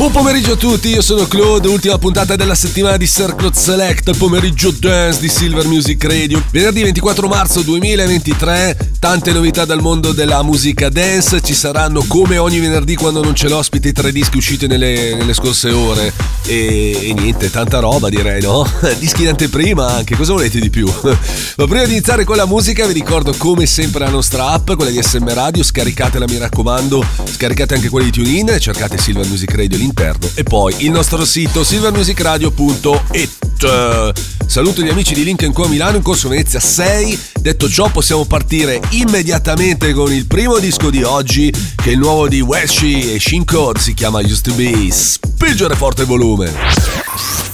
Buon pomeriggio a tutti, io sono Claude, ultima puntata della settimana di Circle Select, pomeriggio dance di Silver Music Radio. Venerdì 24 marzo 2023, tante novità dal mondo della musica dance, ci saranno come ogni venerdì quando non c'è l'ospite i tre dischi usciti nelle, nelle scorse ore. E, e, niente, tanta roba direi, no? Dischi in anteprima anche, cosa volete di più? Ma prima di iniziare con la musica vi ricordo come sempre la nostra app, quella di SM Radio, scaricatela mi raccomando, scaricate anche quella di TuneIn cercate Silver Music Radio lì all'interno. E poi il nostro sito silvermusicradio.it. Saluto gli amici di Link Co Milano in corso Venezia 6. Detto ciò, possiamo partire immediatamente con il primo disco di oggi, che è il nuovo di Weshi e Shin Code, si chiama Used to Be. Spingere forte il volume.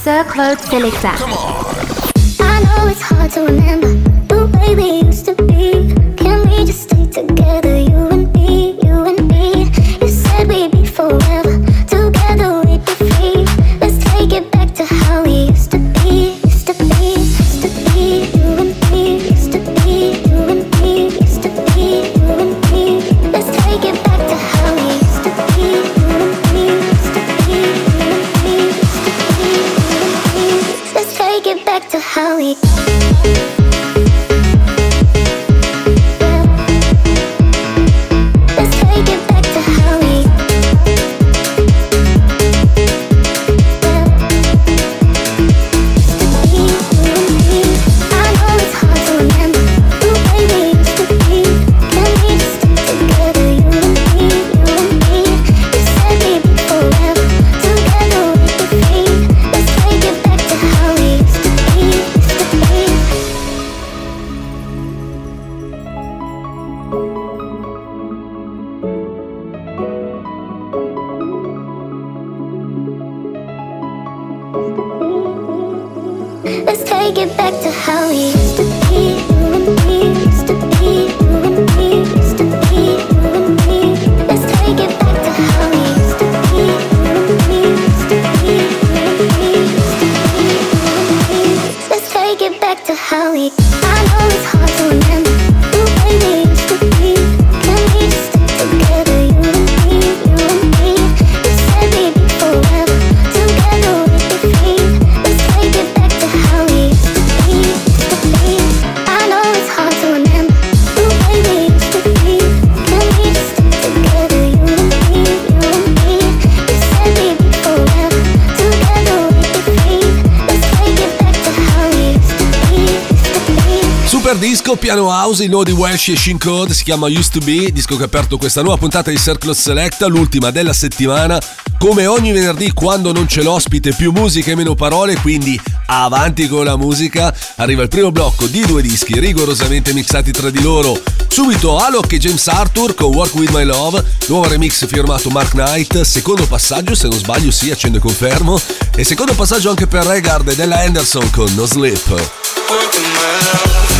Sir Claude Selecta. I know it's hard to remember the way we used to be. Can we just stay together, Super disco, piano house, il nuovo di Welsh e Shin Code, si chiama Used to Be, disco che ha aperto questa nuova puntata di Circle Selecta, l'ultima della settimana. Come ogni venerdì, quando non c'è l'ospite, più musica e meno parole, quindi avanti con la musica. Arriva il primo blocco di due dischi rigorosamente mixati tra di loro. Subito Alok e James Arthur con Work With My Love, nuovo remix firmato Mark Knight, secondo passaggio, se non sbaglio, sì, accendo e confermo. E secondo passaggio anche per Regard e della Anderson con No Sleep. Working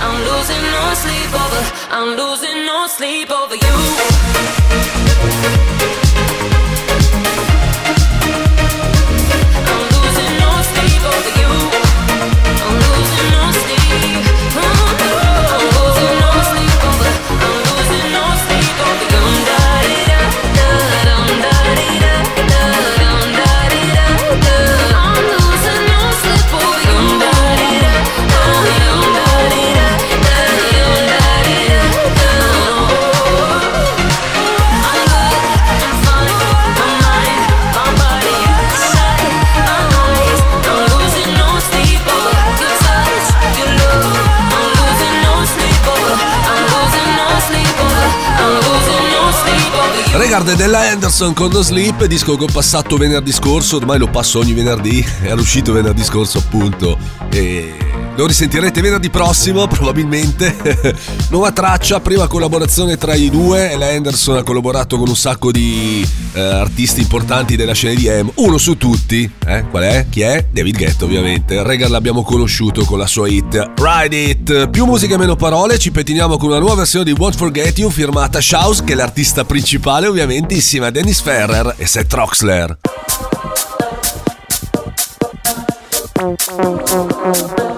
I'm losing no sleep over, I'm losing no sleep over you. Regard della Anderson con No Sleep, disco che ho passato venerdì scorso, ormai lo passo ogni venerdì, era uscito venerdì scorso appunto e lo risentirete venerdì prossimo probabilmente. Nuova traccia, prima collaborazione tra i due, la Anderson ha collaborato con un sacco di eh, artisti importanti della scena di M, uno su tutti, eh? qual è? Chi è? David Guetta ovviamente. Regan l'abbiamo conosciuto con la sua hit Ride It. Più musica e meno parole, ci pettiniamo con una nuova versione di Won't Forget You firmata Shaus che è l'artista principale ovviamente insieme a Dennis Ferrer e Seth Troxler. Silver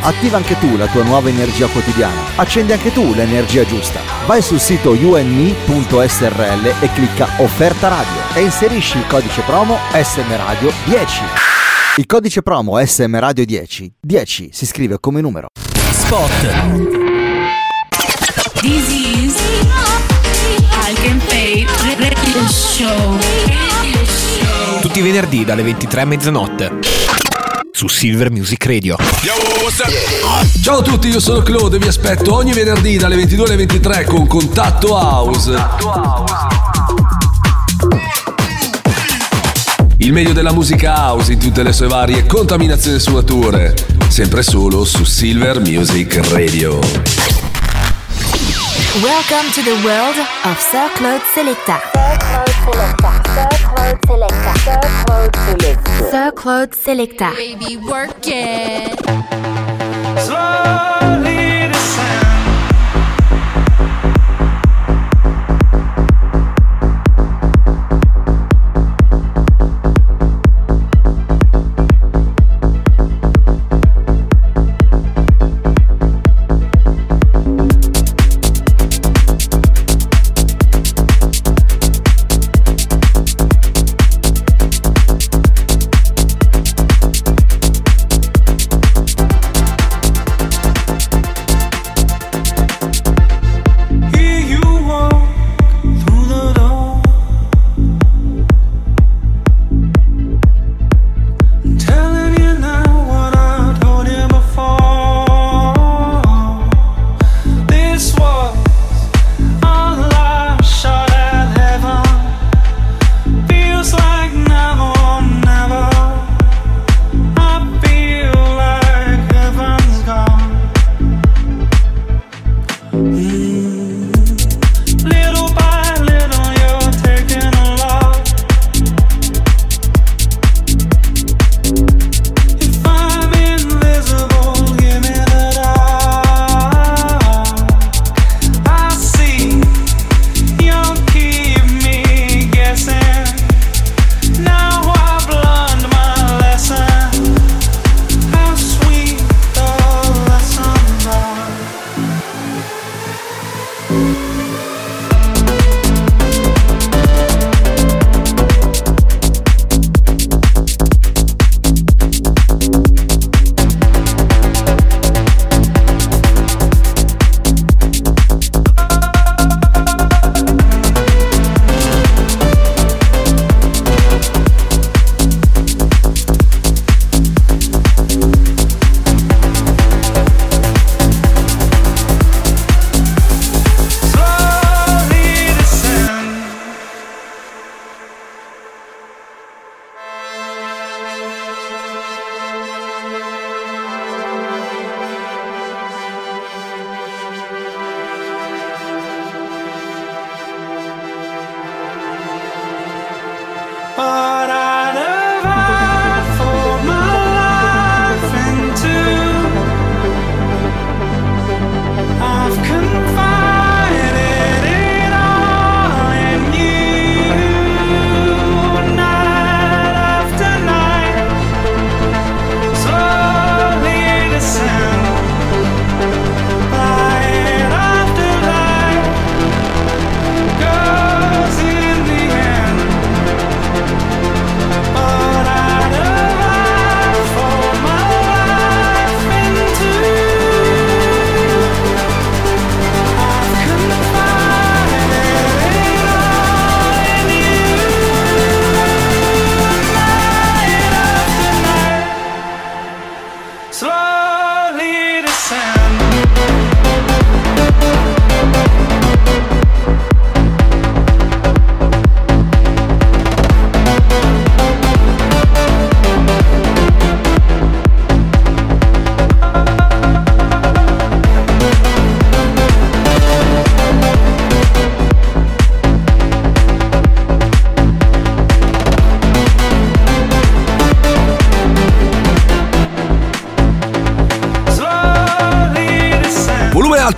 Attiva anche tu la tua nuova energia quotidiana. Accendi anche tu l'energia giusta. Vai sul sito unme.srl e clicca Offerta Radio e inserisci il codice promo SM Radio 10. Il codice promo SM Radio 10 10 si scrive come numero. Spot. This is Alken Pay. Tutti i venerdì dalle 23 a mezzanotte. Su Silver Music Radio. Ciao a tutti, io sono Claude e vi aspetto ogni venerdì dalle 22 alle 23 con Contatto House. Il meglio della musica house in tutte le sue varie contaminazioni e sfumature. Sempre solo su Silver Music Radio. Welcome to the world of Sir Claude Selecta. Sir Claude Selecta. Claude Selecta. Sir Claude Selecta. Sir Claude Selecta. Baby, work it. Slowly.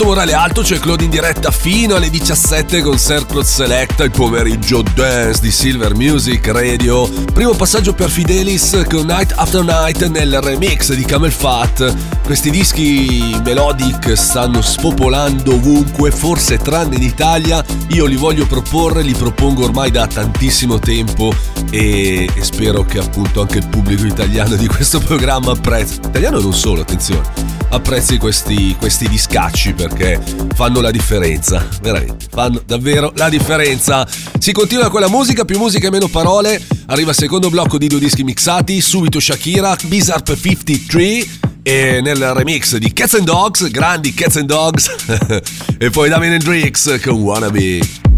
Alto, morale alto, c'è Claude in diretta fino alle 17 con Circle Select, il pomeriggio dance di Silver Music Radio. Primo passaggio per Fidelis con Night After Night nel remix di Camel Fat. Questi dischi melodic stanno spopolando ovunque, forse tranne in Italia. Io li voglio proporre, li propongo ormai da tantissimo tempo e, e spero che appunto anche il pubblico italiano di questo programma apprezzi. Italiano non solo, attenzione apprezzi questi, questi discacci perché fanno la differenza, veramente, fanno davvero la differenza. Si continua con la musica, più musica e meno parole, arriva il secondo blocco di due dischi mixati, subito Shakira, Bizarre 53 e nel remix di Cats and Dogs, grandi Cats and Dogs, e poi Damien Hendrix con Wannabe.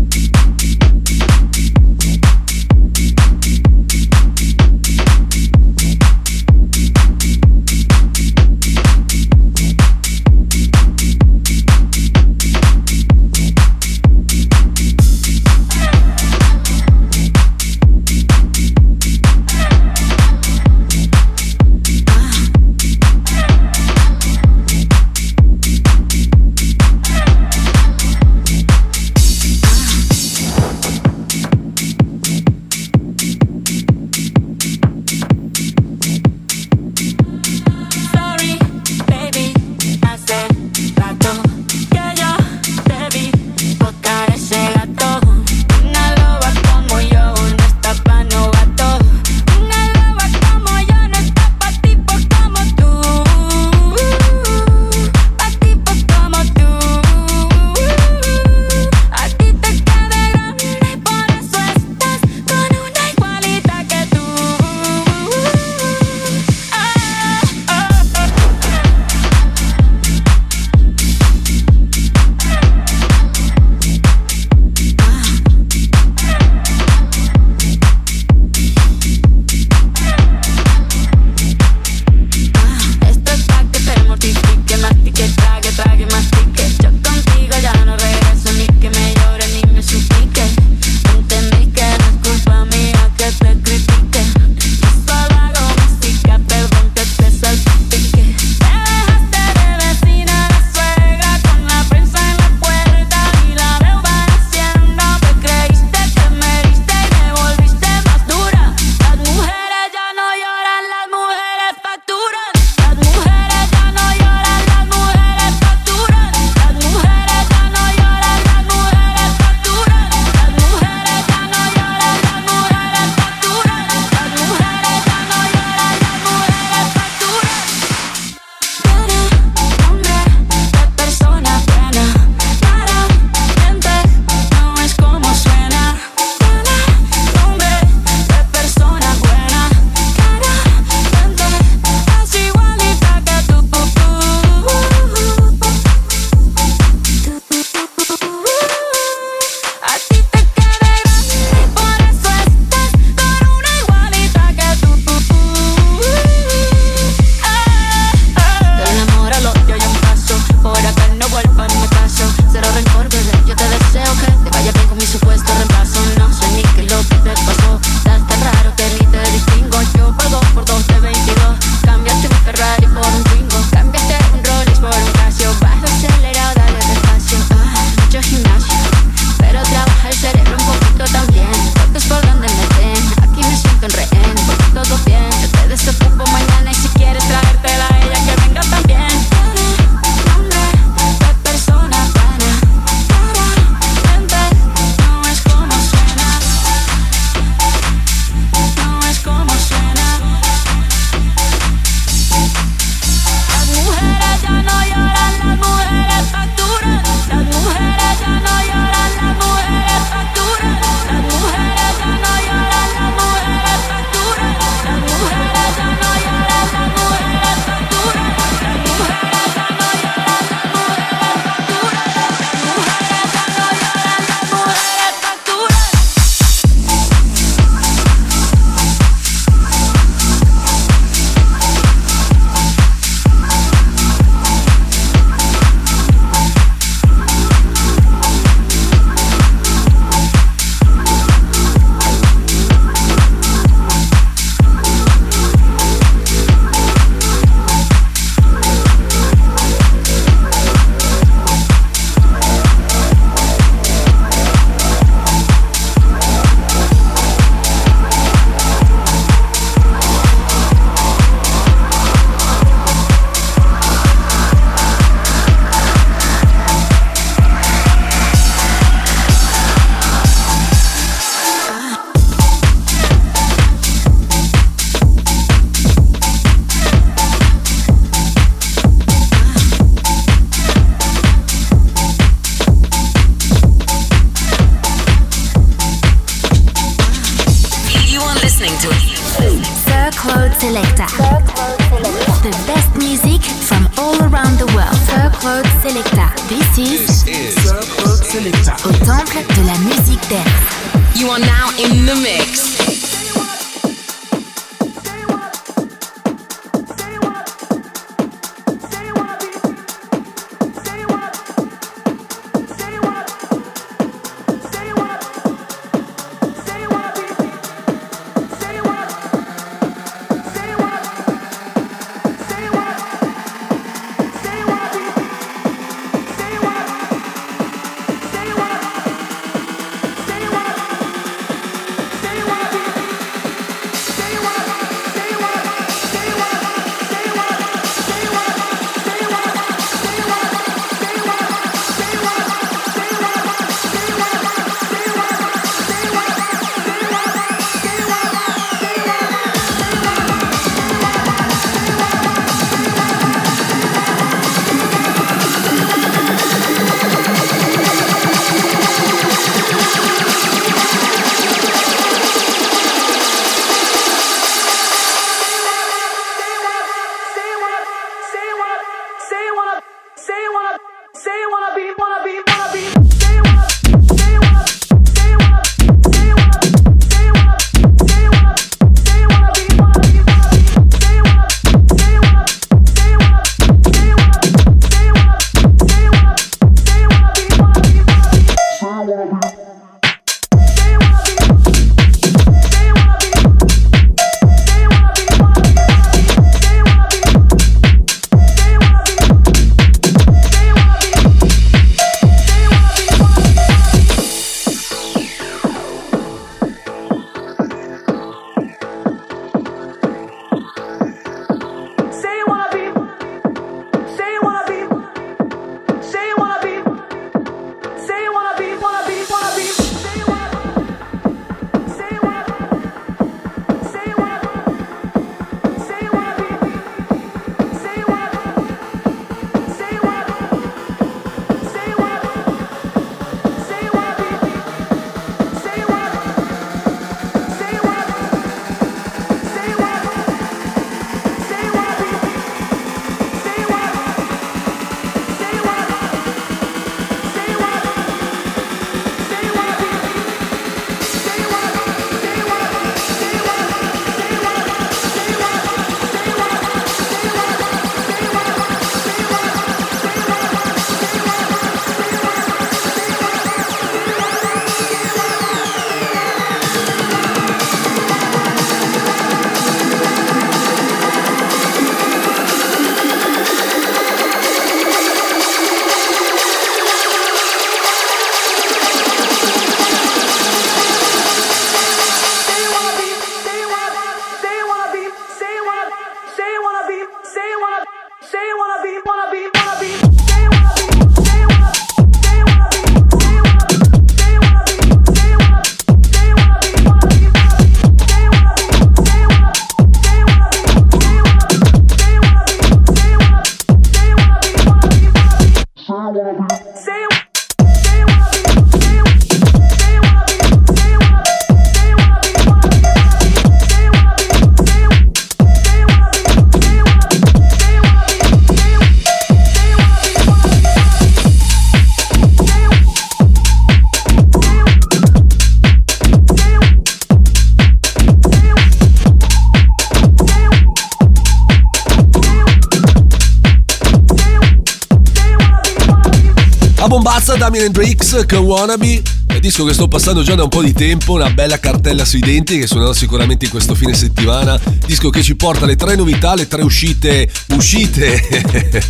Damien Hendrix con Wannabe è disco che sto passando già da un po' di tempo, una bella cartella sui denti che suonerò sicuramente in questo fine settimana. Disco che ci porta le tre novità, le tre uscite, uscite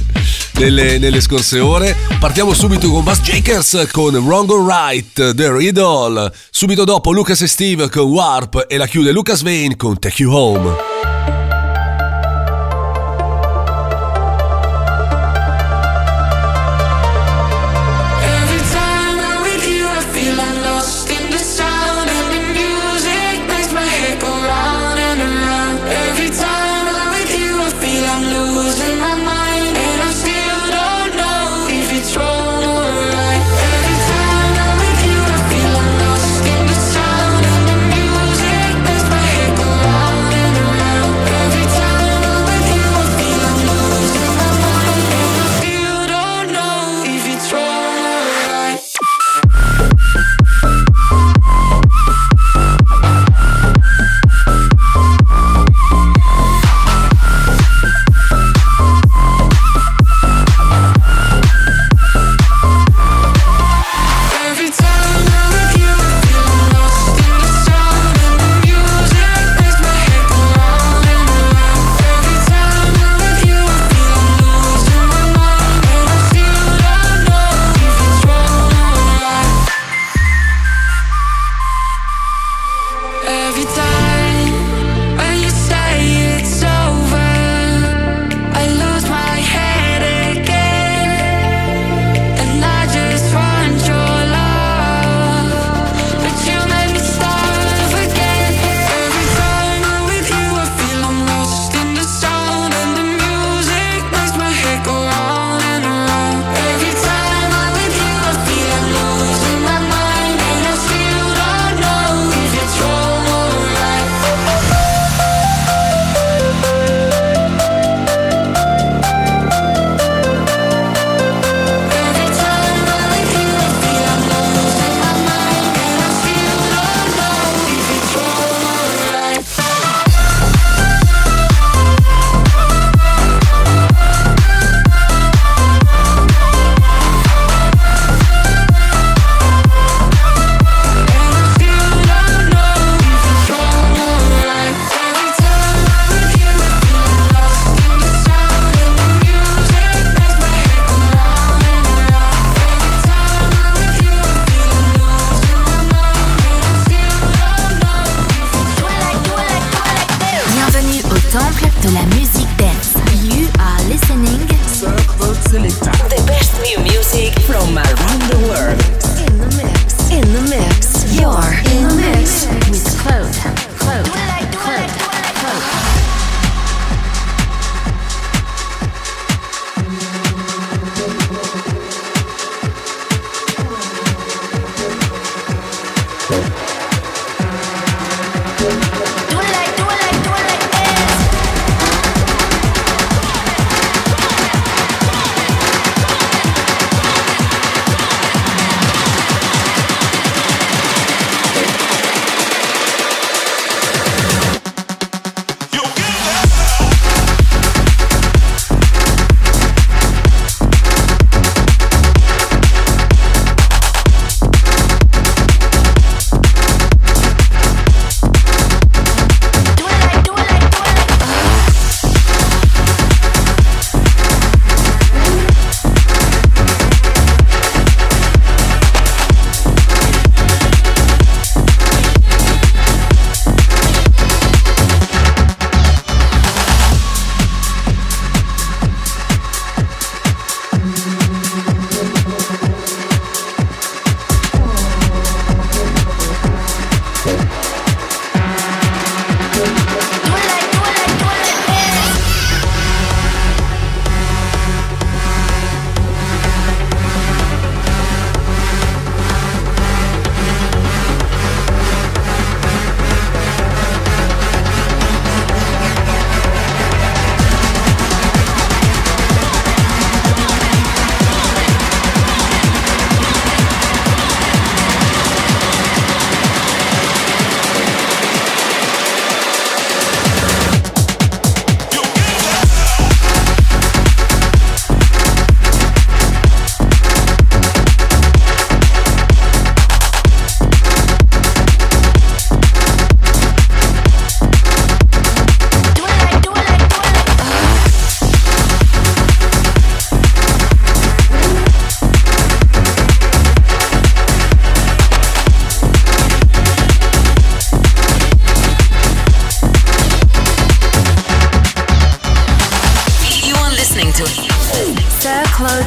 nelle, nelle scorse ore. Partiamo subito con Bass Jakers con Wrong or Right, The Riddle. Subito dopo Lucas e Steve con Warp e la chiude Lucas Vane con Take You Home.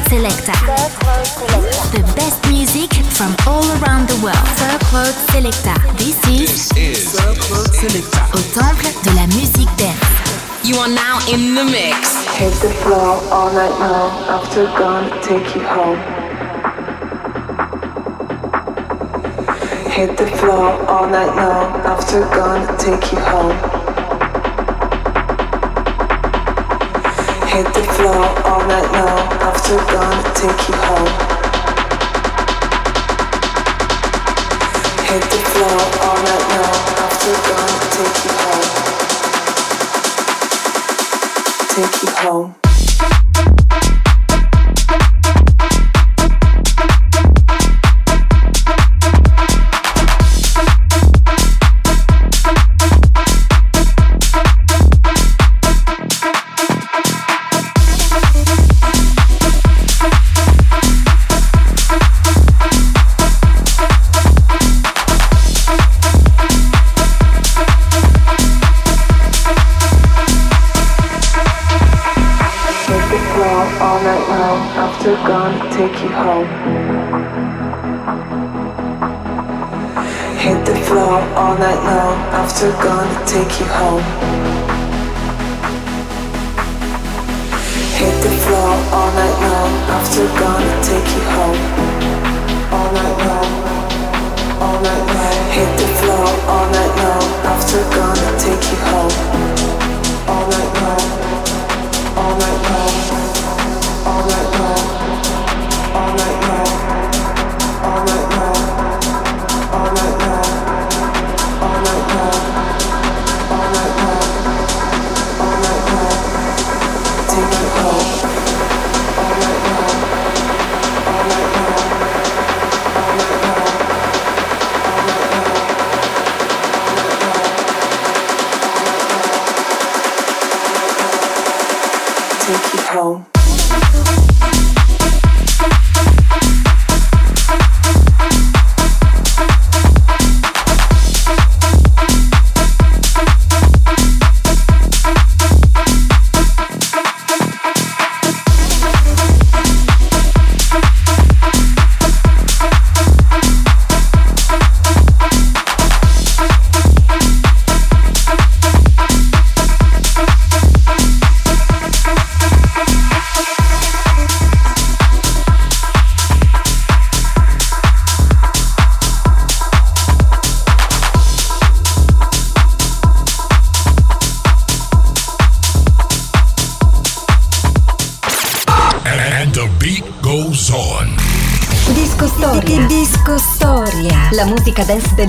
Sir Claude Selecta. The best music from all around the world. Sir Claude Selecta. This is, au temple de la musique dance. You are now in the mix. Hit the floor all night long. After gone, take you home. Hit the floor all night long. After gone, take you home. Hit the floor After gone, take you home. Hit the floor all night. After gone, take you home. Take you home. Take you home. Hit the floor all night long. After gone, to take you home. Hit the floor all night long. After gone, to take you home. All night long. All night long. Hit the floor all night long. After gone, to take you home. All night long. All night long all night long.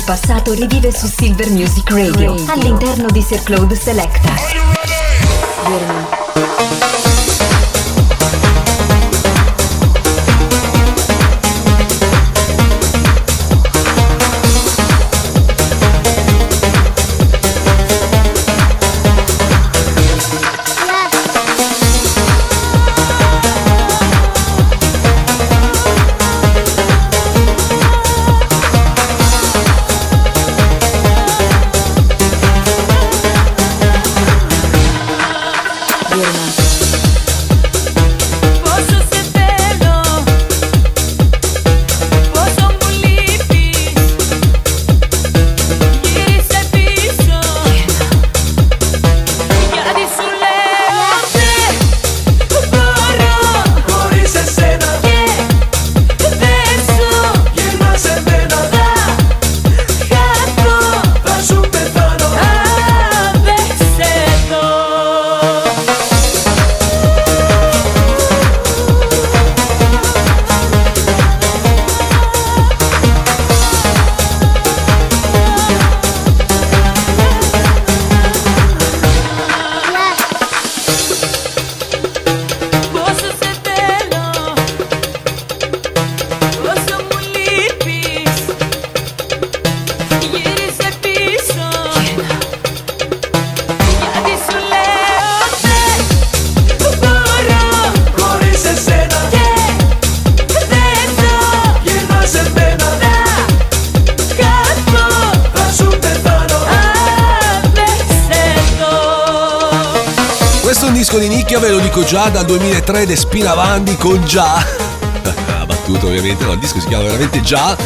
Passato rivive su Silver Music Radio. All'interno di Sir Claude Selecta. Birma. Musica, ve lo dico già, dal 2003 De Spinavandi con Già. Battuto ovviamente, no, il disco si chiama veramente Già.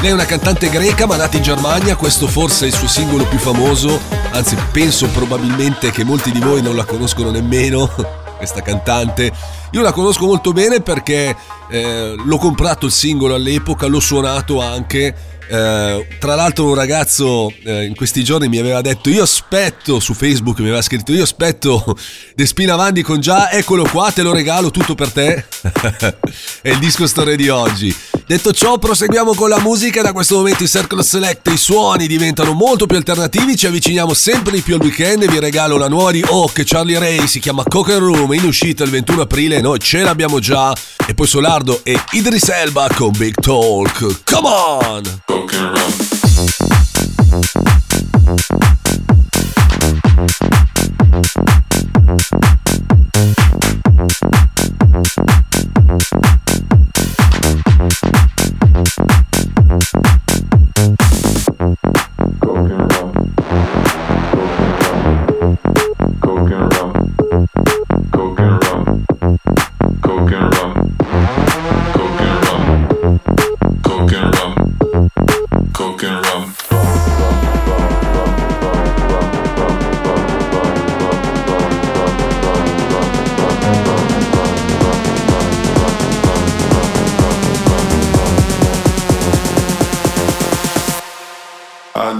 Lei è una cantante greca ma nata in Germania, questo forse è il suo singolo più famoso, anzi penso probabilmente che molti di voi non la conoscono nemmeno, questa cantante. Io la conosco molto bene perché eh, l'ho comprato il singolo all'epoca, l'ho suonato anche. Eh, tra l'altro un ragazzo eh, in questi giorni mi aveva detto io aspetto su Facebook mi aveva scritto io aspetto De Spinavandi con già eccolo qua te lo regalo tutto per te. È il disco storia di oggi. Detto ciò proseguiamo con la musica. Da questo momento in Circle Select i suoni diventano molto più alternativi ci avviciniamo sempre di più al weekend. Vi regalo la nuova di Hawk Charlie Ray si chiama Cocker Room in uscita il 21 aprile noi ce l'abbiamo già. E poi Solardo e Idris Elba con Big Talk. Come on broken road.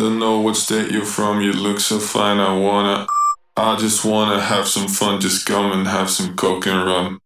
Don't know what state you're from, you look so fine, I wanna. I just wanna have some fun, just come and have some coke and rum.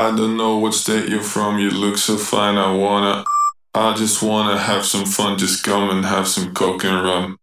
I don't know what state you're from, you look so fine, I wanna. I just wanna have some fun, just come and have some coke and rum.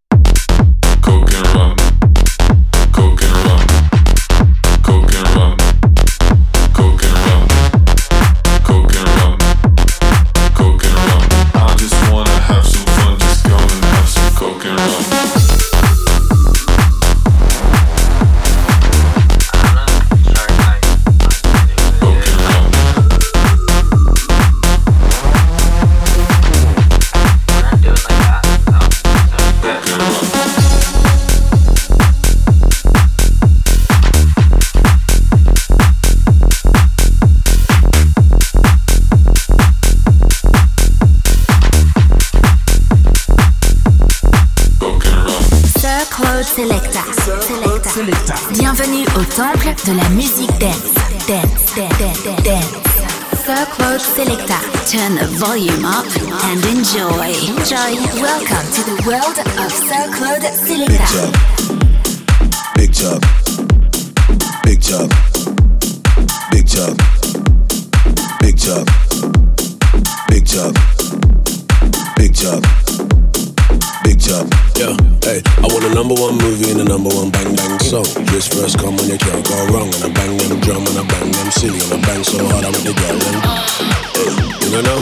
De la musique dance. Dance, dance, dance, dance. Sir Claude Selecta. Turn the volume up and enjoy. Enjoy. Welcome to the world of Sir Claude Selecta. Big chub. Big chub. Big chub. Big chub. Big chub. Big chub. Big chub. Yeah, hey, I want a number one movie and a number one bang bang song. Just first come when you can't go wrong. And I bang them drum and I bang them silly. And I bang so hard I make the girl. Hey, you know, know?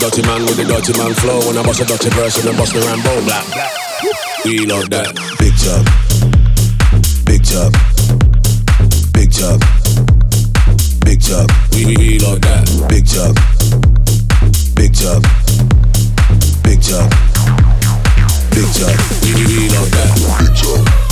Dirty man with the dirty man flow. When I bust a dirty verse and I bust the Rambo black. We love that. Big tub. Big tub. Big tub. Big tub. We, we love that. Big tub. Big tub. Big tub picture. We need all that. picture.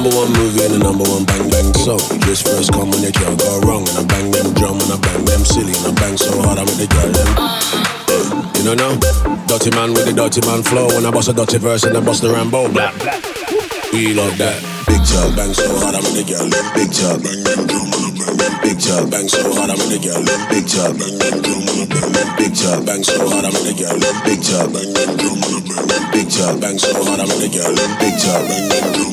Number one movie and a number one bang bang song. This first come when you can't go wrong. And I bang them drum and I bang them silly. And I bang so hard I make the girl them. Hey, you know now? Dirty man with the dirty man flow. When I bust a dirty verse and I bust the Rambo. Blah, blah. We love that. Big tub. Bang so hard I make the girl them. Big tub. Bang them drum and I bang them. Big tub. Bang so hard I make the girl them. Big tub. Bang them drum and I bang them. Big tub. Bang so hard I make the girl them. Big tub. Bang them drum and I bang them. Big tub. Bang so hard I make the girl them. Big tub. Bang them drum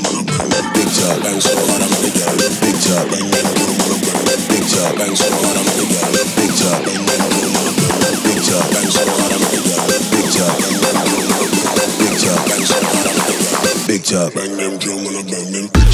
Big top, bang them drum and I'm bang them.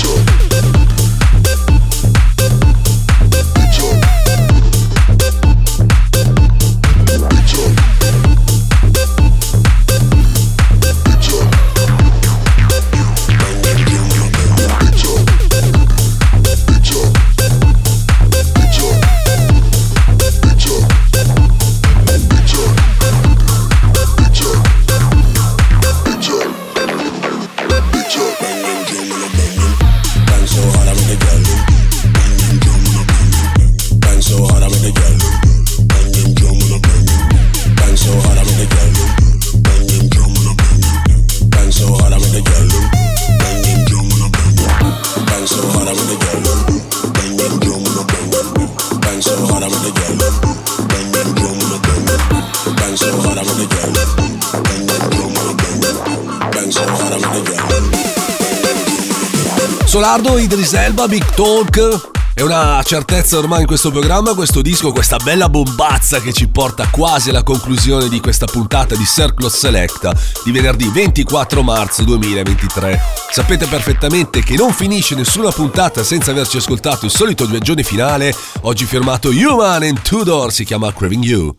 Elba, Big Talk. È una certezza ormai in questo programma, questo disco, questa bella bombazza che ci porta quasi alla conclusione di questa puntata di Circle Selecta di venerdì 24 marzo 2023. Sapete perfettamente che non finisce nessuna puntata senza averci ascoltato il solito viaggione finale, oggi firmato Human and Tudor, si chiama Craving You.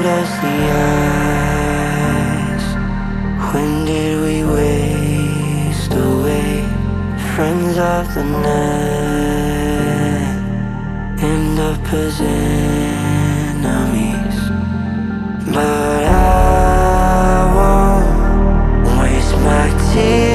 Cold as the ice. When did we waste away? Friends of the night end up as enemies. But I won't waste my tears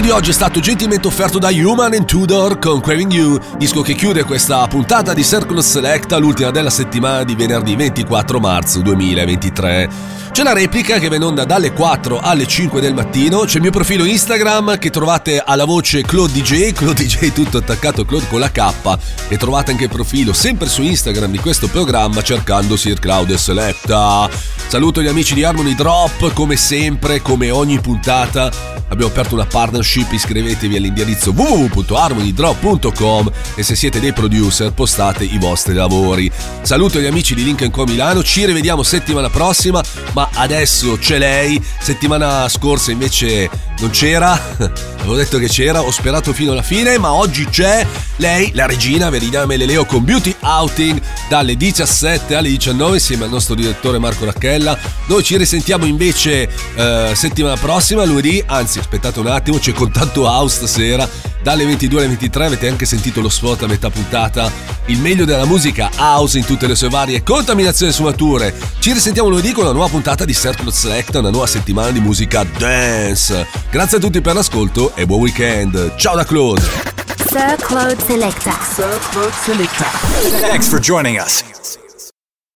Viaggio di oggi è stato gentilmente offerto da Human and Tudor con Craving You, disco che chiude questa puntata di Circle Selecta, l'ultima della settimana di venerdì 24 marzo 2023. C'è la replica che va in onda dalle 4 alle 5 del mattino, c'è il mio profilo Instagram che trovate alla voce Claude DJ, Claude DJ tutto attaccato Claude con la K e trovate anche il profilo sempre su Instagram di questo programma cercando Sir Cloud Selecta. Saluto gli amici di Harmony Drop, come sempre, come ogni puntata abbiamo aperto una partnership, iscrivetevi all'indirizzo www.harmonydrop.com e se siete dei producer postate i vostri lavori. Saluto gli amici di Link Co Milano, ci rivediamo settimana prossima, ma adesso c'è lei, settimana scorsa invece non c'era, avevo detto che c'era, ho sperato fino alla fine, ma oggi c'è lei, la regina Verina Meleleo con Beauty Outing dalle 17 alle 19 insieme al nostro direttore Marco Racchella. Noi ci risentiamo invece eh, settimana prossima, lunedì, anzi aspettate un attimo, c'è Contatto House stasera. Dalle 22 alle 23, avete anche sentito lo spot a metà puntata, il meglio della musica house in tutte le sue varie contaminazioni e sfumature. Ci risentiamo lunedì con una nuova puntata di Circle Select, una nuova settimana di musica dance. Grazie a tutti per l'ascolto e buon weekend. Ciao da Claude. Sir Claude Selecta. Thanks for joining us.